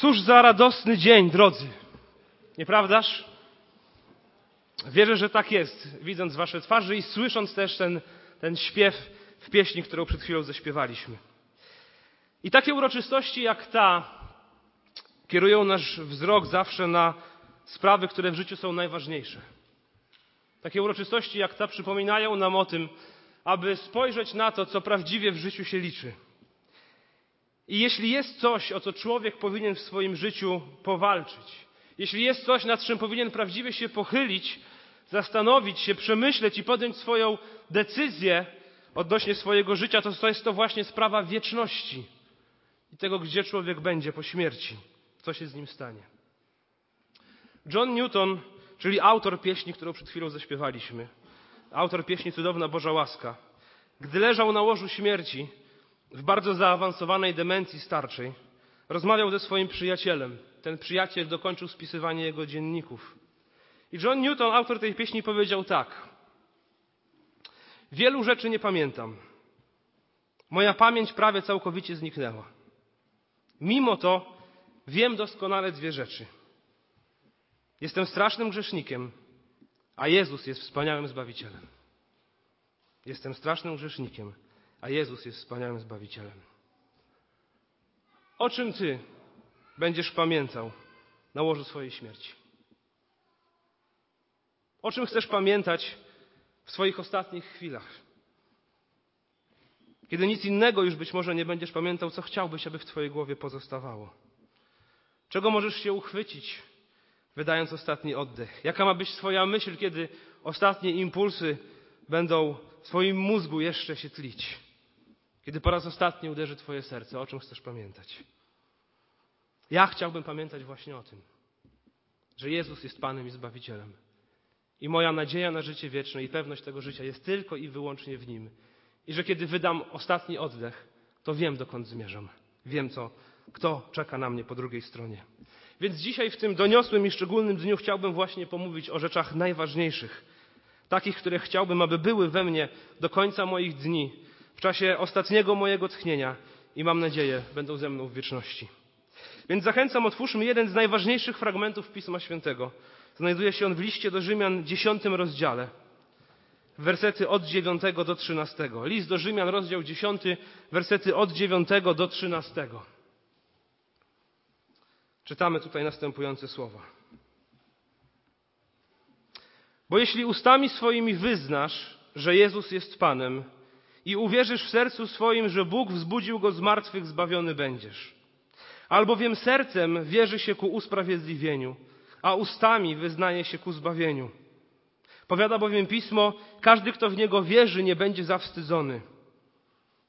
Cóż za radosny dzień, drodzy. Nieprawdaż? Wierzę, że tak jest, widząc wasze twarze i słysząc też ten, ten śpiew w pieśni, którą przed chwilą zaśpiewaliśmy. I takie uroczystości jak ta kierują nasz wzrok zawsze na sprawy, które w życiu są najważniejsze. Takie uroczystości jak ta przypominają nam o tym, aby spojrzeć na to, co prawdziwie w życiu się liczy. I jeśli jest coś, o co człowiek powinien w swoim życiu powalczyć, jeśli jest coś, nad czym powinien prawdziwie się pochylić, zastanowić się, przemyśleć i podjąć swoją decyzję odnośnie swojego życia, to, jest to właśnie sprawa wieczności i tego, gdzie człowiek będzie po śmierci, co się z nim stanie. John Newton, czyli autor pieśni, którą przed chwilą zaśpiewaliśmy, autor pieśni Cudowna Boża Łaska, gdy leżał na łożu śmierci w bardzo zaawansowanej demencji starczej, rozmawiał ze swoim przyjacielem. Ten przyjaciel dokończył spisywanie jego dzienników. I John Newton, autor tej pieśni, powiedział tak. Wielu rzeczy nie pamiętam. Moja pamięć prawie całkowicie zniknęła. Mimo to wiem doskonale dwie rzeczy. Jestem strasznym grzesznikiem, a Jezus jest wspaniałym Zbawicielem. Jestem strasznym grzesznikiem, a Jezus jest wspaniałym Zbawicielem. O czym Ty będziesz pamiętał na łożu swojej śmierci? O czym chcesz pamiętać w swoich ostatnich chwilach? Kiedy nic innego już być może nie będziesz pamiętał, co chciałbyś, aby w Twojej głowie pozostawało. Czego możesz się uchwycić, wydając ostatni oddech? Jaka ma być Twoja myśl, kiedy ostatnie impulsy będą w Twoim mózgu jeszcze się tlić? Kiedy po raz ostatni uderzy Twoje serce, o czym chcesz pamiętać? Ja chciałbym pamiętać właśnie o tym, że Jezus jest Panem i Zbawicielem. I moja nadzieja na życie wieczne i pewność tego życia jest tylko i wyłącznie w Nim. I że kiedy wydam ostatni oddech, to wiem, dokąd zmierzam. Wiem, co, kto czeka na mnie po drugiej stronie. Więc dzisiaj w tym doniosłym i szczególnym dniu chciałbym właśnie pomówić o rzeczach najważniejszych. Takich, które chciałbym, aby były we mnie do końca moich dni, w czasie ostatniego mojego tchnienia i mam nadzieję, będą ze mną w wieczności. Więc zachęcam, otwórzmy jeden z najważniejszych fragmentów Pisma Świętego. Znajduje się on w liście do Rzymian, dziesiątym rozdziale. Wersety od dziewiątego do trzynastego. List do Rzymian, rozdział dziesiąty, wersety od dziewiątego do trzynastego. Czytamy tutaj następujące słowa. Bo jeśli ustami swoimi wyznasz, że Jezus jest Panem i uwierzysz w sercu swoim, że Bóg wzbudził go z martwych, zbawiony będziesz. Albowiem sercem wierzy się ku usprawiedliwieniu, a ustami wyznaje się ku zbawieniu. Powiada bowiem pismo, każdy, kto w niego wierzy, nie będzie zawstydzony.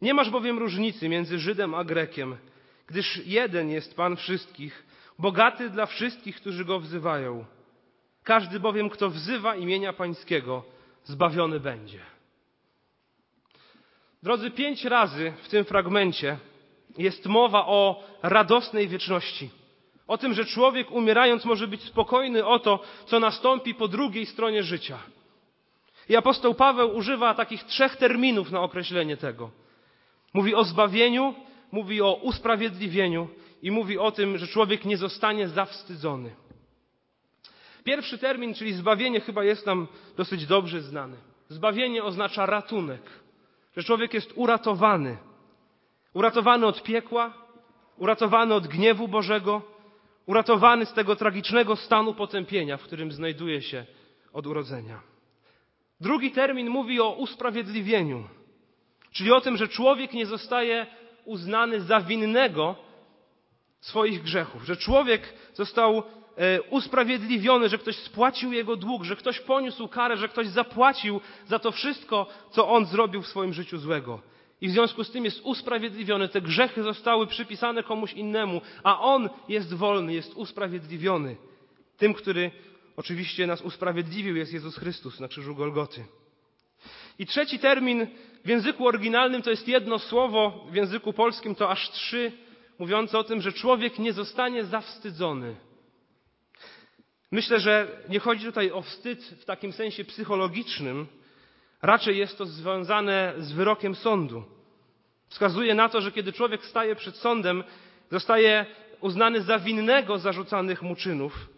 Nie masz bowiem różnicy między Żydem a Grekiem, gdyż jeden jest Pan wszystkich, bogaty dla wszystkich, którzy go wzywają. Każdy bowiem, kto wzywa imienia Pańskiego, zbawiony będzie. Drodzy, pięć razy w tym fragmencie jest mowa o radosnej wieczności. O tym, że człowiek umierając może być spokojny o to, co nastąpi po drugiej stronie życia. I apostoł Paweł używa takich trzech terminów na określenie tego. Mówi o zbawieniu, mówi o usprawiedliwieniu i mówi o tym, że człowiek nie zostanie zawstydzony. Pierwszy termin, czyli zbawienie, chyba jest nam dosyć dobrze znany. Zbawienie oznacza ratunek, że człowiek jest uratowany. Uratowany od piekła, uratowany od gniewu Bożego, uratowany z tego tragicznego stanu potępienia, w którym znajduje się od urodzenia. Drugi termin mówi o usprawiedliwieniu, czyli o tym, że człowiek nie zostaje uznany za winnego swoich grzechów, że człowiek został usprawiedliwiony, że ktoś spłacił jego dług, że ktoś poniósł karę, że ktoś zapłacił za to wszystko, co on zrobił w swoim życiu złego. I w związku z tym jest usprawiedliwiony. Te grzechy zostały przypisane komuś innemu, a on jest wolny, jest usprawiedliwiony. Tym, który oczywiście nas usprawiedliwił, jest Jezus Chrystus na krzyżu Golgoty. I trzeci termin w języku oryginalnym to jest jedno słowo, w języku polskim to aż trzy, mówiące o tym, że człowiek nie zostanie zawstydzony. Myślę, że nie chodzi tutaj o wstyd w takim sensie psychologicznym, Raczej jest to związane z wyrokiem sądu. Wskazuje na to, że kiedy człowiek staje przed sądem, zostaje uznany za winnego zarzucanych mu czynów,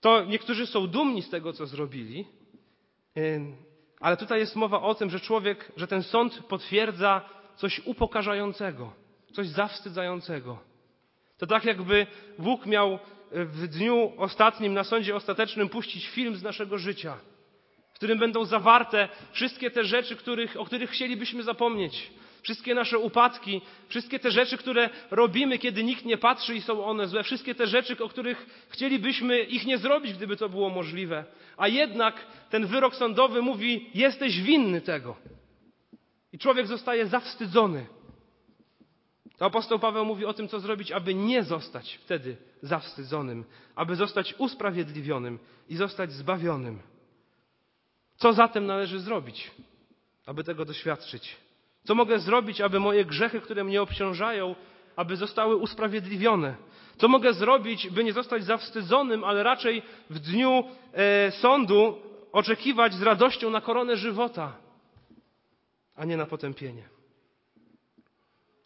to niektórzy są dumni z tego, co zrobili, ale tutaj jest mowa o tym, że człowiek, że ten sąd potwierdza coś upokarzającego, coś zawstydzającego. To tak jakby Bóg miał w dniu ostatnim, na sądzie ostatecznym, puścić film z naszego życia, w którym będą zawarte wszystkie te rzeczy, których, o których chcielibyśmy zapomnieć. Wszystkie nasze upadki, wszystkie te rzeczy, które robimy, kiedy nikt nie patrzy i są one złe, wszystkie te rzeczy, o których chcielibyśmy ich nie zrobić, gdyby to było możliwe. A jednak ten wyrok sądowy mówi: jesteś winny tego. I człowiek zostaje zawstydzony. To apostoł Paweł mówi o tym, co zrobić, aby nie zostać wtedy zawstydzonym, aby zostać usprawiedliwionym i zostać zbawionym. Co zatem należy zrobić, aby tego doświadczyć? Co mogę zrobić, aby moje grzechy, które mnie obciążają, aby zostały usprawiedliwione? Co mogę zrobić, by nie zostać zawstydzonym, ale raczej w dniu e, sądu oczekiwać z radością na koronę żywota, a nie na potępienie?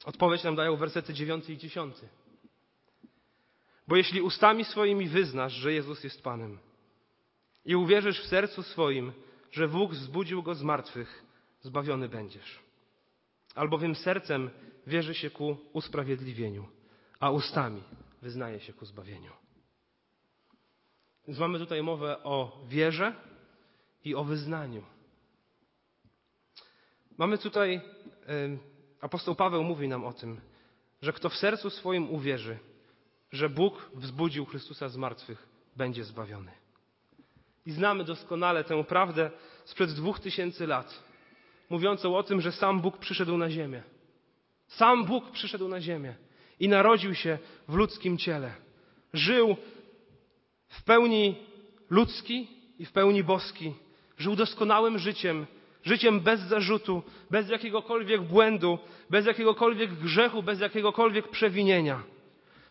Odpowiedź nam dają wersety 9 i 10. Bo jeśli ustami swoimi wyznasz, że Jezus jest Panem i uwierzysz w sercu swoim, że Bóg wzbudził go z martwych, zbawiony będziesz. Albowiem sercem wierzy się ku usprawiedliwieniu, a ustami wyznaje się ku zbawieniu. Więc mamy tutaj mowę o wierze i o wyznaniu. Mamy tutaj Apostoł Paweł mówi nam o tym, że kto w sercu swoim uwierzy, że Bóg wzbudził Chrystusa z martwych, będzie zbawiony. I znamy doskonale tę prawdę sprzed dwóch tysięcy lat, mówiącą o tym, że sam Bóg przyszedł na ziemię. Sam Bóg przyszedł na ziemię i narodził się w ludzkim ciele. Żył w pełni ludzki i w pełni boski. Żył doskonałym życiem, życiem bez zarzutu, bez jakiegokolwiek błędu, bez jakiegokolwiek grzechu, bez jakiegokolwiek przewinienia.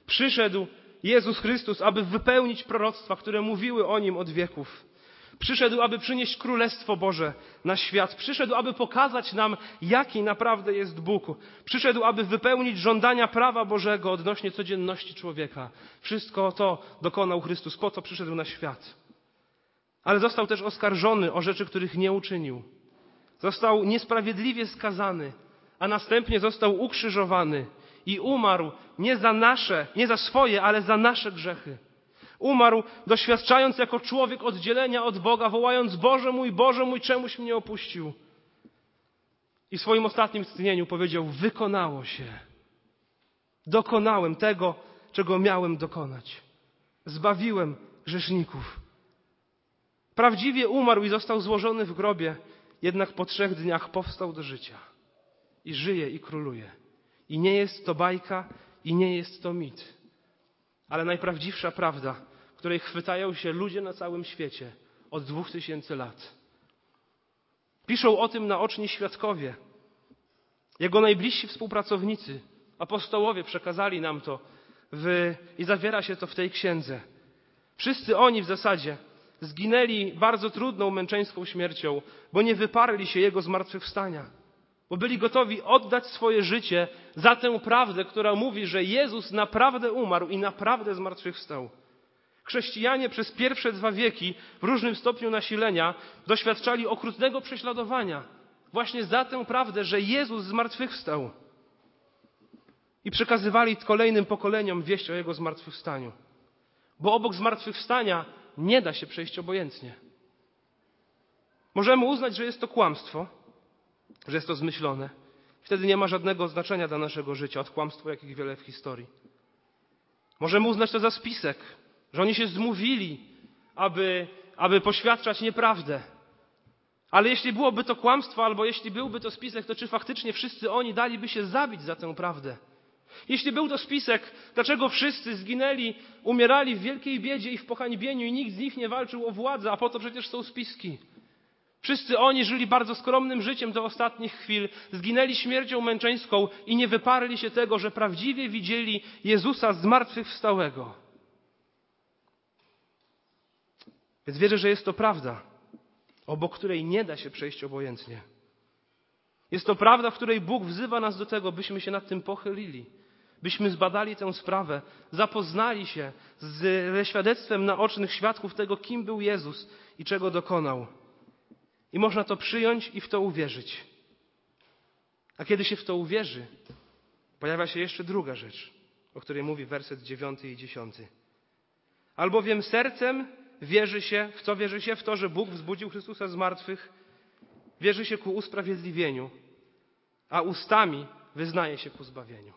Przyszedł Jezus Chrystus, aby wypełnić proroctwa, które mówiły o nim od wieków. Przyszedł, aby przynieść Królestwo Boże na świat. Przyszedł, aby pokazać nam, jaki naprawdę jest Bóg. Przyszedł, aby wypełnić żądania prawa Bożego odnośnie codzienności człowieka. Wszystko to dokonał Chrystus, po co przyszedł na świat. Ale został też oskarżony o rzeczy, których nie uczynił. Został niesprawiedliwie skazany, a następnie został ukrzyżowany i umarł nie za nasze, nie za swoje, ale za nasze grzechy. Umarł, doświadczając jako człowiek oddzielenia od Boga, wołając: Boże mój, Boże mój, czemuś mnie opuścił. I w swoim ostatnim istnieniu powiedział: Wykonało się. Dokonałem tego, czego miałem dokonać. Zbawiłem grzeszników. Prawdziwie umarł i został złożony w grobie, jednak po trzech dniach powstał do życia. I żyje i króluje. I nie jest to bajka, i nie jest to mit. Ale najprawdziwsza prawda, której chwytają się ludzie na całym świecie od dwóch tysięcy lat. Piszą o tym naoczni świadkowie. Jego najbliżsi współpracownicy, apostołowie przekazali nam to w, i zawiera się to w tej księdze. Wszyscy oni w zasadzie zginęli bardzo trudną, męczeńską śmiercią, bo nie wyparli się Jego zmartwychwstania, bo byli gotowi oddać swoje życie za tę prawdę, która mówi, że Jezus naprawdę umarł i naprawdę zmartwychwstał. Chrześcijanie przez pierwsze dwa wieki w różnym stopniu nasilenia doświadczali okrutnego prześladowania właśnie za tę prawdę, że Jezus zmartwychwstał. I przekazywali kolejnym pokoleniom wieść o Jego zmartwychwstaniu. Bo obok zmartwychwstania nie da się przejść obojętnie. Możemy uznać, że jest to kłamstwo, że jest to zmyślone. Wtedy nie ma żadnego znaczenia dla naszego życia od kłamstwa, jakich wiele w historii. Możemy uznać to za spisek, że oni się zmówili, aby, aby poświadczać nieprawdę. Ale jeśli byłoby to kłamstwo, albo jeśli byłby to spisek, to czy faktycznie wszyscy oni daliby się zabić za tę prawdę? Jeśli był to spisek, dlaczego wszyscy zginęli, umierali w wielkiej biedzie i w pohańbieniu i nikt z nich nie walczył o władzę, a po to przecież są spiski. Wszyscy oni żyli bardzo skromnym życiem do ostatnich chwil, zginęli śmiercią męczeńską i nie wyparli się tego, że prawdziwie widzieli Jezusa zmartwychwstałego. Więc wierzę, że jest to prawda, obok której nie da się przejść obojętnie. Jest to prawda, w której Bóg wzywa nas do tego, byśmy się nad tym pochylili, byśmy zbadali tę sprawę, zapoznali się ze świadectwem naocznych świadków tego, kim był Jezus i czego dokonał. I można to przyjąć i w to uwierzyć. A kiedy się w to uwierzy, pojawia się jeszcze druga rzecz, o której mówi werset dziewiąty i dziesiąty. Albowiem sercem wierzy się, w co wierzy się? W to, że Bóg wzbudził Chrystusa z martwych, wierzy się ku usprawiedliwieniu, a ustami wyznaje się ku zbawieniu.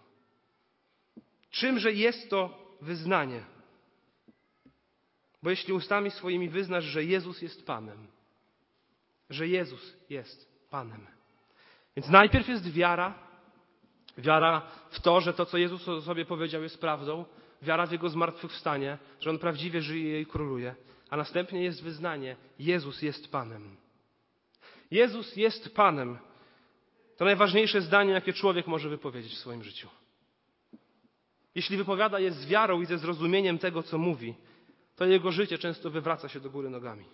Czymże jest to wyznanie? Bo jeśli ustami swoimi wyznasz, że Jezus jest Panem, że Jezus jest Panem. Więc najpierw jest wiara, wiara w to, że to, co Jezus o sobie powiedział, jest prawdą, wiara w Jego zmartwychwstanie, że On prawdziwie żyje i króluje, a następnie jest wyznanie, Jezus jest Panem. Jezus jest Panem. To najważniejsze zdanie, jakie człowiek może wypowiedzieć w swoim życiu. Jeśli wypowiada je z wiarą i ze zrozumieniem tego, co mówi, to jego życie często wywraca się do góry nogami.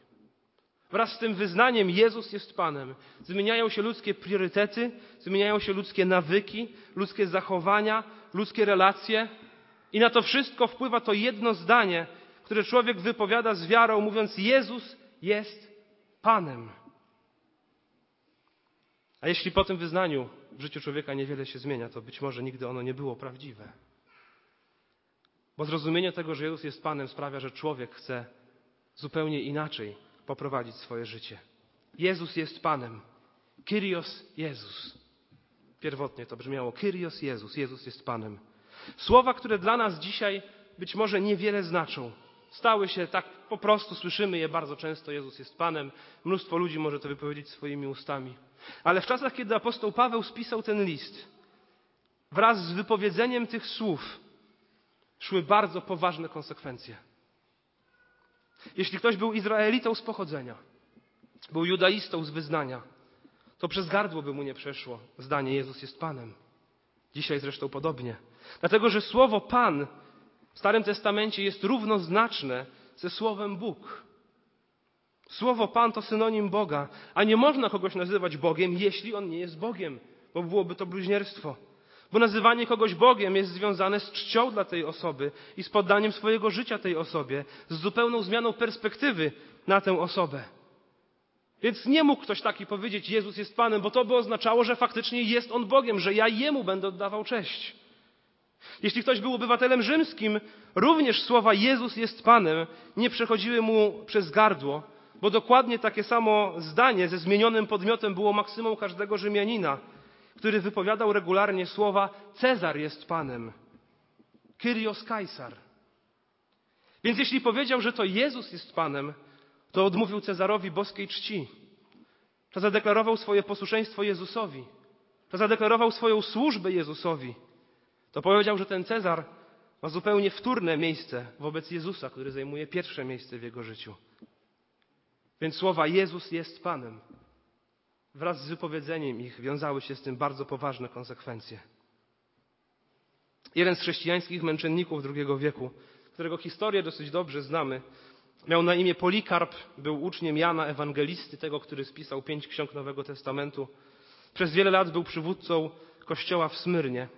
Wraz z tym wyznaniem Jezus jest Panem zmieniają się ludzkie priorytety, zmieniają się ludzkie nawyki, ludzkie zachowania, ludzkie relacje i na to wszystko wpływa to jedno zdanie, które człowiek wypowiada z wiarą, mówiąc: Jezus jest Panem. A jeśli po tym wyznaniu w życiu człowieka niewiele się zmienia, to być może nigdy ono nie było prawdziwe. Bo zrozumienie tego, że Jezus jest Panem, sprawia, że człowiek chce zupełnie inaczej poprowadzić swoje życie. Jezus jest Panem. Kyrios Jezus. Pierwotnie to brzmiało Kyrios Jezus. Jezus jest Panem. Słowa, które dla nas dzisiaj być może niewiele znaczą. Stały się tak po prostu, słyszymy je bardzo często. Jezus jest Panem. Mnóstwo ludzi może to wypowiedzieć swoimi ustami. Ale w czasach, kiedy apostoł Paweł spisał ten list, wraz z wypowiedzeniem tych słów, szły bardzo poważne konsekwencje. Jeśli ktoś był Izraelitą z pochodzenia, był judaistą z wyznania, to przez gardło by mu nie przeszło zdanie Jezus jest Panem. Dzisiaj zresztą podobnie. Dlatego, że słowo Pan w Starym Testamencie jest równoznaczne ze słowem Bóg. Słowo Pan to synonim Boga, a nie można kogoś nazywać Bogiem, jeśli on nie jest Bogiem, bo byłoby to bluźnierstwo. Bo nazywanie kogoś Bogiem jest związane z czcią dla tej osoby i z poddaniem swojego życia tej osobie, z zupełną zmianą perspektywy na tę osobę. Więc nie mógł ktoś taki powiedzieć, Jezus jest Panem, bo to by oznaczało, że faktycznie jest On Bogiem, że ja Jemu będę oddawał cześć. Jeśli ktoś był obywatelem rzymskim, również słowa Jezus jest Panem nie przechodziły mu przez gardło, bo dokładnie takie samo zdanie ze zmienionym podmiotem było maksymą każdego Rzymianina który wypowiadał regularnie słowa Cezar jest Panem, Kyrios Kajsar. Więc jeśli powiedział, że to Jezus jest Panem, to odmówił Cezarowi boskiej czci. To zadeklarował swoje posłuszeństwo Jezusowi. To zadeklarował swoją służbę Jezusowi. To powiedział, że ten Cezar ma zupełnie wtórne miejsce wobec Jezusa, który zajmuje pierwsze miejsce w jego życiu. Więc słowa Jezus jest Panem wraz z wypowiedzeniem ich wiązały się z tym bardzo poważne konsekwencje. Jeden z chrześcijańskich męczenników II wieku, którego historię dosyć dobrze znamy, miał na imię Polikarp, był uczniem Jana Ewangelisty, tego, który spisał pięć ksiąg Nowego Testamentu. Przez wiele lat był przywódcą kościoła w Smyrnie.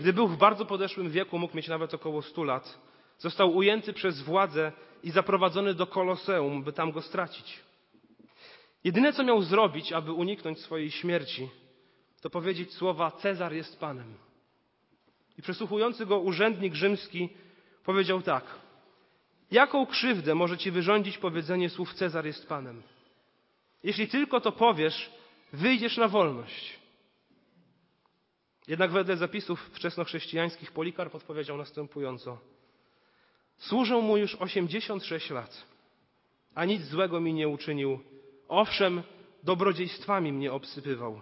Gdy był w bardzo podeszłym wieku, mógł mieć nawet około stu lat, został ujęty przez władzę i zaprowadzony do Koloseum, by tam go stracić. Jedyne, co miał zrobić, aby uniknąć swojej śmierci, to powiedzieć słowa Cezar jest Panem. I przesłuchujący go urzędnik rzymski powiedział tak. Jaką krzywdę może ci wyrządzić powiedzenie słów Cezar jest Panem? Jeśli tylko to powiesz, wyjdziesz na wolność. Jednak wedle zapisów wczesnochrześcijańskich Polikarp odpowiedział następująco. Służę mu już 86 lat, a nic złego mi nie uczynił Owszem, dobrodziejstwami mnie obsypywał.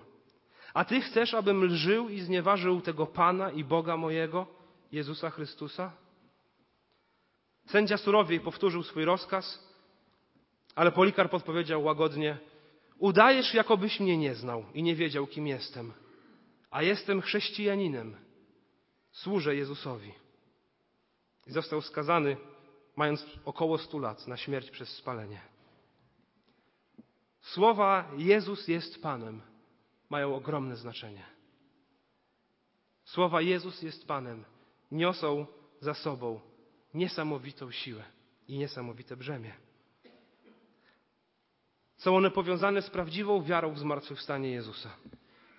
A Ty chcesz, abym lżył i znieważył tego Pana i Boga mojego, Jezusa Chrystusa? Sędzia surowiej powtórzył swój rozkaz, ale Polikarp odpowiedział łagodnie: Udajesz, jakobyś mnie nie znał i nie wiedział, kim jestem, a jestem chrześcijaninem. Służę Jezusowi. I został skazany, mając około stu lat, na śmierć przez spalenie. Słowa Jezus jest Panem mają ogromne znaczenie. Słowa Jezus jest Panem niosą za sobą niesamowitą siłę i niesamowite brzemię. Są one powiązane z prawdziwą wiarą w zmartwychwstanie Jezusa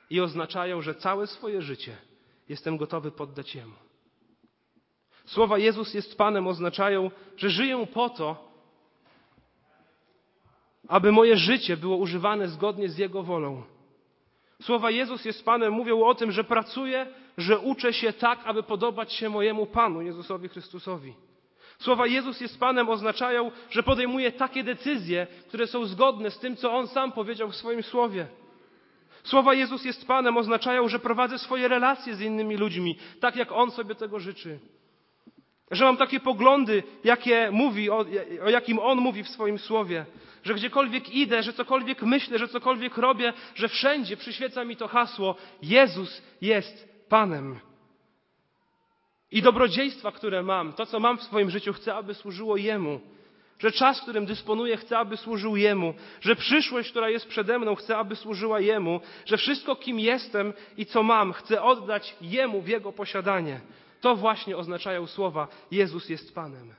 i oznaczają, że całe swoje życie jestem gotowy poddać Jemu. Słowa Jezus jest Panem oznaczają, że żyję po to, aby moje życie było używane zgodnie z Jego wolą. Słowa Jezus jest Panem mówią o tym, że pracuję, że uczę się tak, aby podobać się mojemu Panu, Jezusowi Chrystusowi. Słowa Jezus jest Panem oznaczają, że podejmuję takie decyzje, które są zgodne z tym, co On sam powiedział w swoim słowie. Słowa Jezus jest Panem oznaczają, że prowadzę swoje relacje z innymi ludźmi, tak jak On sobie tego życzy. Że mam takie poglądy, jakie mówi, o, o jakim On mówi w swoim słowie. Że gdziekolwiek idę, że cokolwiek myślę, że cokolwiek robię, że wszędzie przyświeca mi to hasło: Jezus jest Panem. I dobrodziejstwa, które mam, to co mam w swoim życiu, chcę, aby służyło Jemu. Że czas, którym dysponuję, chcę, aby służył Jemu. Że przyszłość, która jest przede mną, chcę, aby służyła Jemu. Że wszystko, kim jestem i co mam, chcę oddać Jemu w Jego posiadanie. To właśnie oznaczają słowa Jezus jest Panem.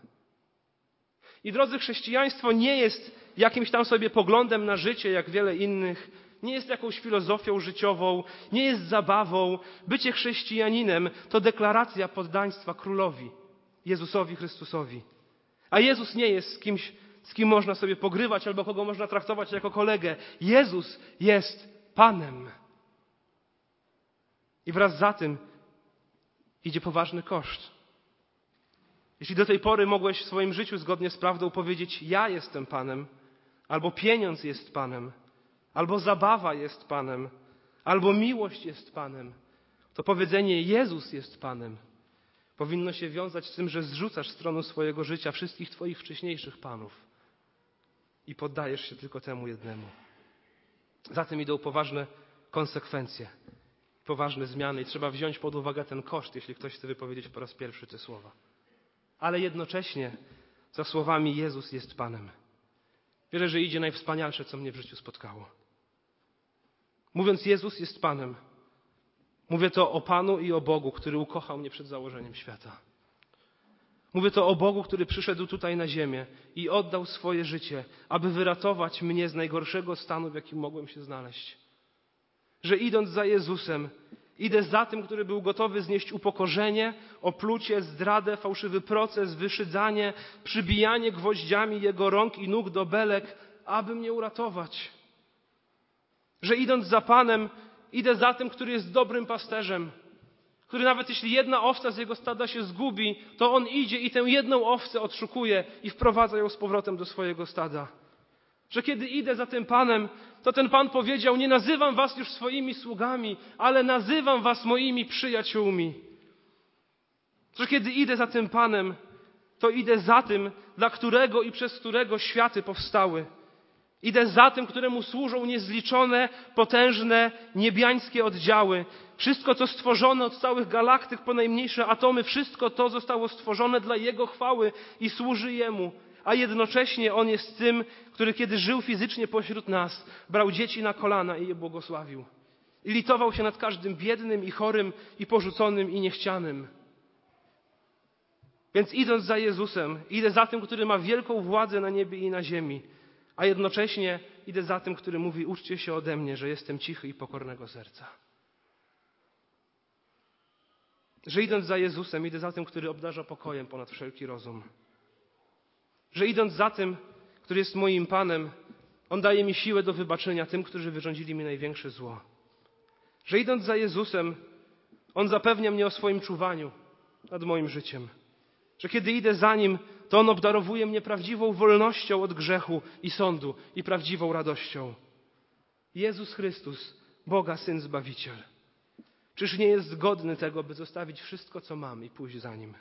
I drodzy, chrześcijaństwo nie jest jakimś tam sobie poglądem na życie, jak wiele innych, nie jest jakąś filozofią życiową, nie jest zabawą. Bycie chrześcijaninem to deklaracja poddaństwa królowi, Jezusowi Chrystusowi. A Jezus nie jest kimś, z kim można sobie pogrywać albo kogo można traktować jako kolegę. Jezus jest Panem. I wraz za tym idzie poważny koszt. Jeśli do tej pory mogłeś w swoim życiu zgodnie z prawdą powiedzieć: Ja jestem Panem, albo pieniądz jest Panem, albo zabawa jest Panem, albo miłość jest Panem, to powiedzenie Jezus jest Panem powinno się wiązać z tym, że zrzucasz z tronu swojego życia wszystkich Twoich wcześniejszych Panów i poddajesz się tylko temu jednemu. Za tym idą poważne konsekwencje, poważne zmiany i trzeba wziąć pod uwagę ten koszt, jeśli ktoś chce wypowiedzieć po raz pierwszy te słowa. Ale jednocześnie za słowami Jezus jest Panem. Wierzę, że idzie najwspanialsze, co mnie w życiu spotkało. Mówiąc Jezus jest Panem, mówię to o Panu i o Bogu, który ukochał mnie przed założeniem świata. Mówię to o Bogu, który przyszedł tutaj na ziemię i oddał swoje życie, aby wyratować mnie z najgorszego stanu, w jakim mogłem się znaleźć. Że idąc za Jezusem, idę za tym, który był gotowy znieść upokorzenie, oplucie, zdradę, fałszywy proces, wyszydzanie, przybijanie gwoździami jego rąk i nóg do belek, aby mnie uratować. Że idąc za Panem, idę za tym, który jest dobrym pasterzem, który nawet jeśli jedna owca z jego stada się zgubi, to on idzie i tę jedną owcę odszukuje i wprowadza ją z powrotem do swojego stada. Że kiedy idę za tym Panem, to ten Pan powiedział: Nie nazywam was już swoimi sługami, ale nazywam was moimi przyjaciółmi. Że kiedy idę za tym Panem, to idę za tym, dla którego i przez którego światy powstały. Idę za tym, któremu służą niezliczone, potężne, niebiańskie oddziały. Wszystko, co stworzone od całych galaktyk po najmniejsze atomy, wszystko to zostało stworzone dla Jego chwały i służy Jemu. A jednocześnie On jest tym, który kiedy żył fizycznie pośród nas, brał dzieci na kolana i je błogosławił. I litował się nad każdym biednym i chorym i porzuconym i niechcianym. Więc idąc za Jezusem, idę za tym, który ma wielką władzę na niebie i na ziemi a jednocześnie idę za tym, który mówi: Uczcie się ode mnie, że jestem cichy i pokornego serca. Że idąc za Jezusem, idę za tym, który obdarza pokojem ponad wszelki rozum. Że idąc za tym, który jest moim Panem, On daje mi siłę do wybaczenia tym, którzy wyrządzili mi największe zło. Że idąc za Jezusem, On zapewnia mnie o swoim czuwaniu nad moim życiem. Że kiedy idę za Nim, to On obdarowuje mnie prawdziwą wolnością od grzechu i sądu i prawdziwą radością. Jezus Chrystus, Boga Syn Zbawiciel. Czyż nie jest godny tego, by zostawić wszystko, co mam i pójść za Nim?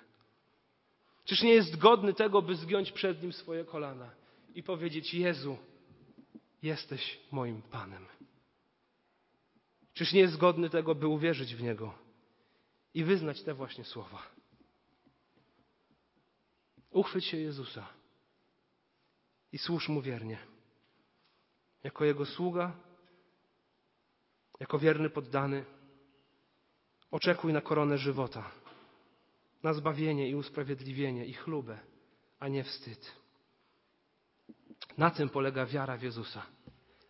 Czyż nie jest godny tego, by zgiąć przed Nim swoje kolana i powiedzieć: Jezu, jesteś moim Panem? Czyż nie jest godny tego, by uwierzyć w Niego i wyznać te właśnie słowa? Uchwyć się Jezusa i służ Mu wiernie. Jako Jego sługa, jako wierny poddany, Oczekuj na koronę żywota, na zbawienie i usprawiedliwienie i chlubę, a nie wstyd. Na tym polega wiara w Jezusa.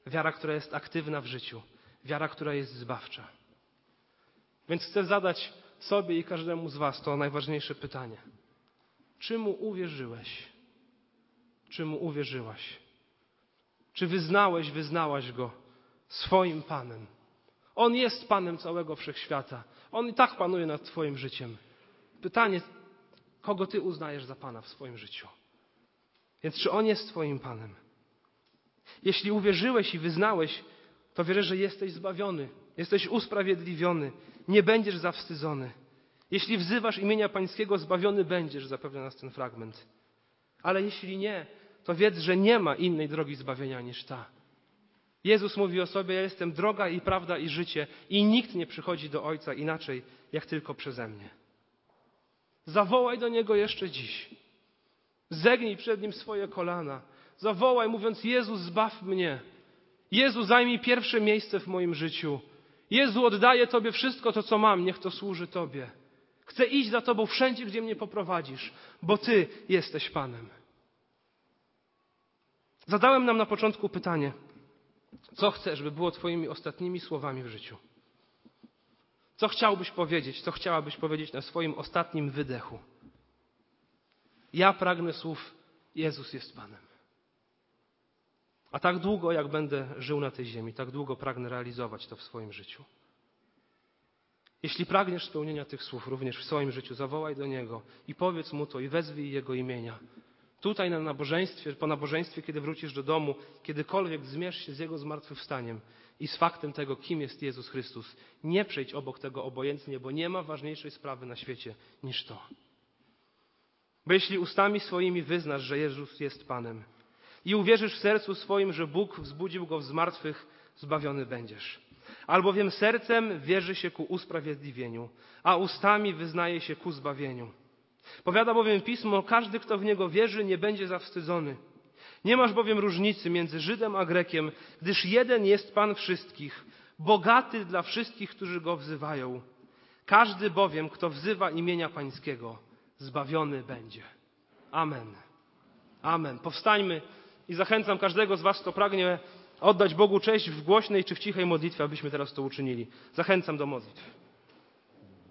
Wiara, która jest aktywna w życiu, wiara, która jest zbawcza. Więc chcę zadać sobie i każdemu z Was to najważniejsze pytanie. Czy mu uwierzyłeś? Czy mu uwierzyłaś? Czy wyznałeś, wyznałaś go swoim Panem? On jest Panem całego wszechświata. On i tak panuje nad Twoim życiem. Pytanie, kogo Ty uznajesz za Pana w swoim życiu? Więc czy On jest Twoim Panem? Jeśli uwierzyłeś i wyznałeś, to wierzę, że jesteś zbawiony, jesteś usprawiedliwiony, nie będziesz zawstydzony. Jeśli wzywasz imienia Pańskiego, zbawiony będziesz, zapewnia nas ten fragment. Ale jeśli nie, to wiedz, że nie ma innej drogi zbawienia niż ta. Jezus mówi o sobie: Ja jestem droga i prawda i życie, i nikt nie przychodzi do Ojca inaczej, jak tylko przeze mnie. Zawołaj do Niego jeszcze dziś. Zegnij przed Nim swoje kolana. Zawołaj, mówiąc: Jezu, zbaw mnie. Jezu, zajmij pierwsze miejsce w moim życiu. Jezu, oddaję Tobie wszystko to, co mam, niech to służy Tobie. Chcę iść za Tobą wszędzie, gdzie mnie poprowadzisz, bo Ty jesteś Panem. Zadałem nam na początku pytanie, co chcesz, by było Twoimi ostatnimi słowami w życiu? Co chciałbyś powiedzieć, co chciałabyś powiedzieć na swoim ostatnim wydechu? Ja pragnę słów Jezus jest Panem. A tak długo, jak będę żył na tej ziemi, tak długo pragnę realizować to w swoim życiu. Jeśli pragniesz spełnienia tych słów również w swoim życiu, zawołaj do Niego i powiedz Mu to i wezwij Jego imienia. Tutaj na nabożeństwie, po nabożeństwie, kiedy wrócisz do domu, kiedykolwiek zmierz się z Jego zmartwychwstaniem i z faktem tego, kim jest Jezus Chrystus. Nie przejdź obok tego obojętnie, bo nie ma ważniejszej sprawy na świecie niż to. Bo jeśli ustami swoimi wyznasz, że Jezus jest Panem i uwierzysz w sercu swoim, że Bóg wzbudził Go z martwych, zbawiony będziesz. Albowiem sercem wierzy się ku usprawiedliwieniu, a ustami wyznaje się ku zbawieniu. Powiada bowiem Pismo, każdy, kto w Niego wierzy, nie będzie zawstydzony. Nie masz bowiem różnicy między Żydem a Grekiem, gdyż jeden jest Pan wszystkich, bogaty dla wszystkich, którzy Go wzywają. Każdy bowiem, kto wzywa imienia Pańskiego, zbawiony będzie. Amen. Amen. Powstańmy i zachęcam każdego z Was, kto pragnie oddać Bogu cześć w głośnej czy w cichej modlitwie, abyśmy teraz to uczynili. Zachęcam do modlitw.